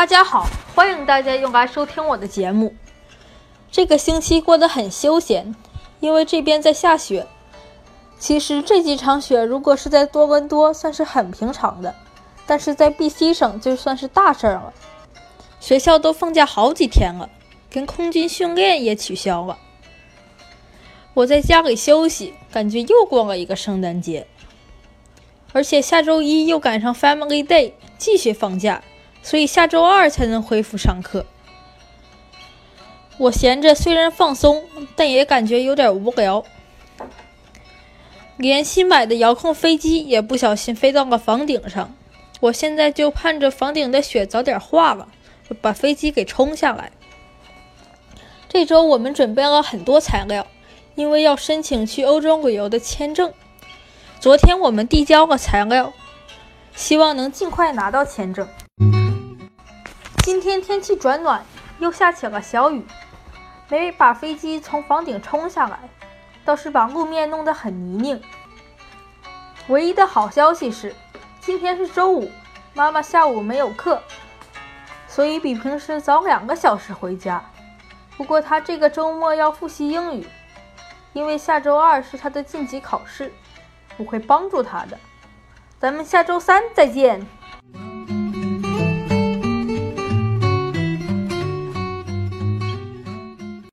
大家好，欢迎大家又来收听我的节目。这个星期过得很休闲，因为这边在下雪。其实这几场雪如果是在多伦多算是很平常的，但是在 BC 省就算是大事儿了。学校都放假好几天了，跟空军训练也取消了。我在家里休息，感觉又过了一个圣诞节。而且下周一又赶上 Family Day，继续放假，所以下周二才能恢复上课。我闲着虽然放松，但也感觉有点无聊。连新买的遥控飞机也不小心飞到了房顶上，我现在就盼着房顶的雪早点化了，把飞机给冲下来。这周我们准备了很多材料，因为要申请去欧洲旅游的签证。昨天我们递交了材料，希望能尽快拿到签证。今天天气转暖，又下起了小雨，没把飞机从房顶冲下来。倒是把路面弄得很泥泞。唯一的好消息是，今天是周五，妈妈下午没有课，所以比平时早两个小时回家。不过她这个周末要复习英语，因为下周二是她的晋级考试，我会帮助她的。咱们下周三再见。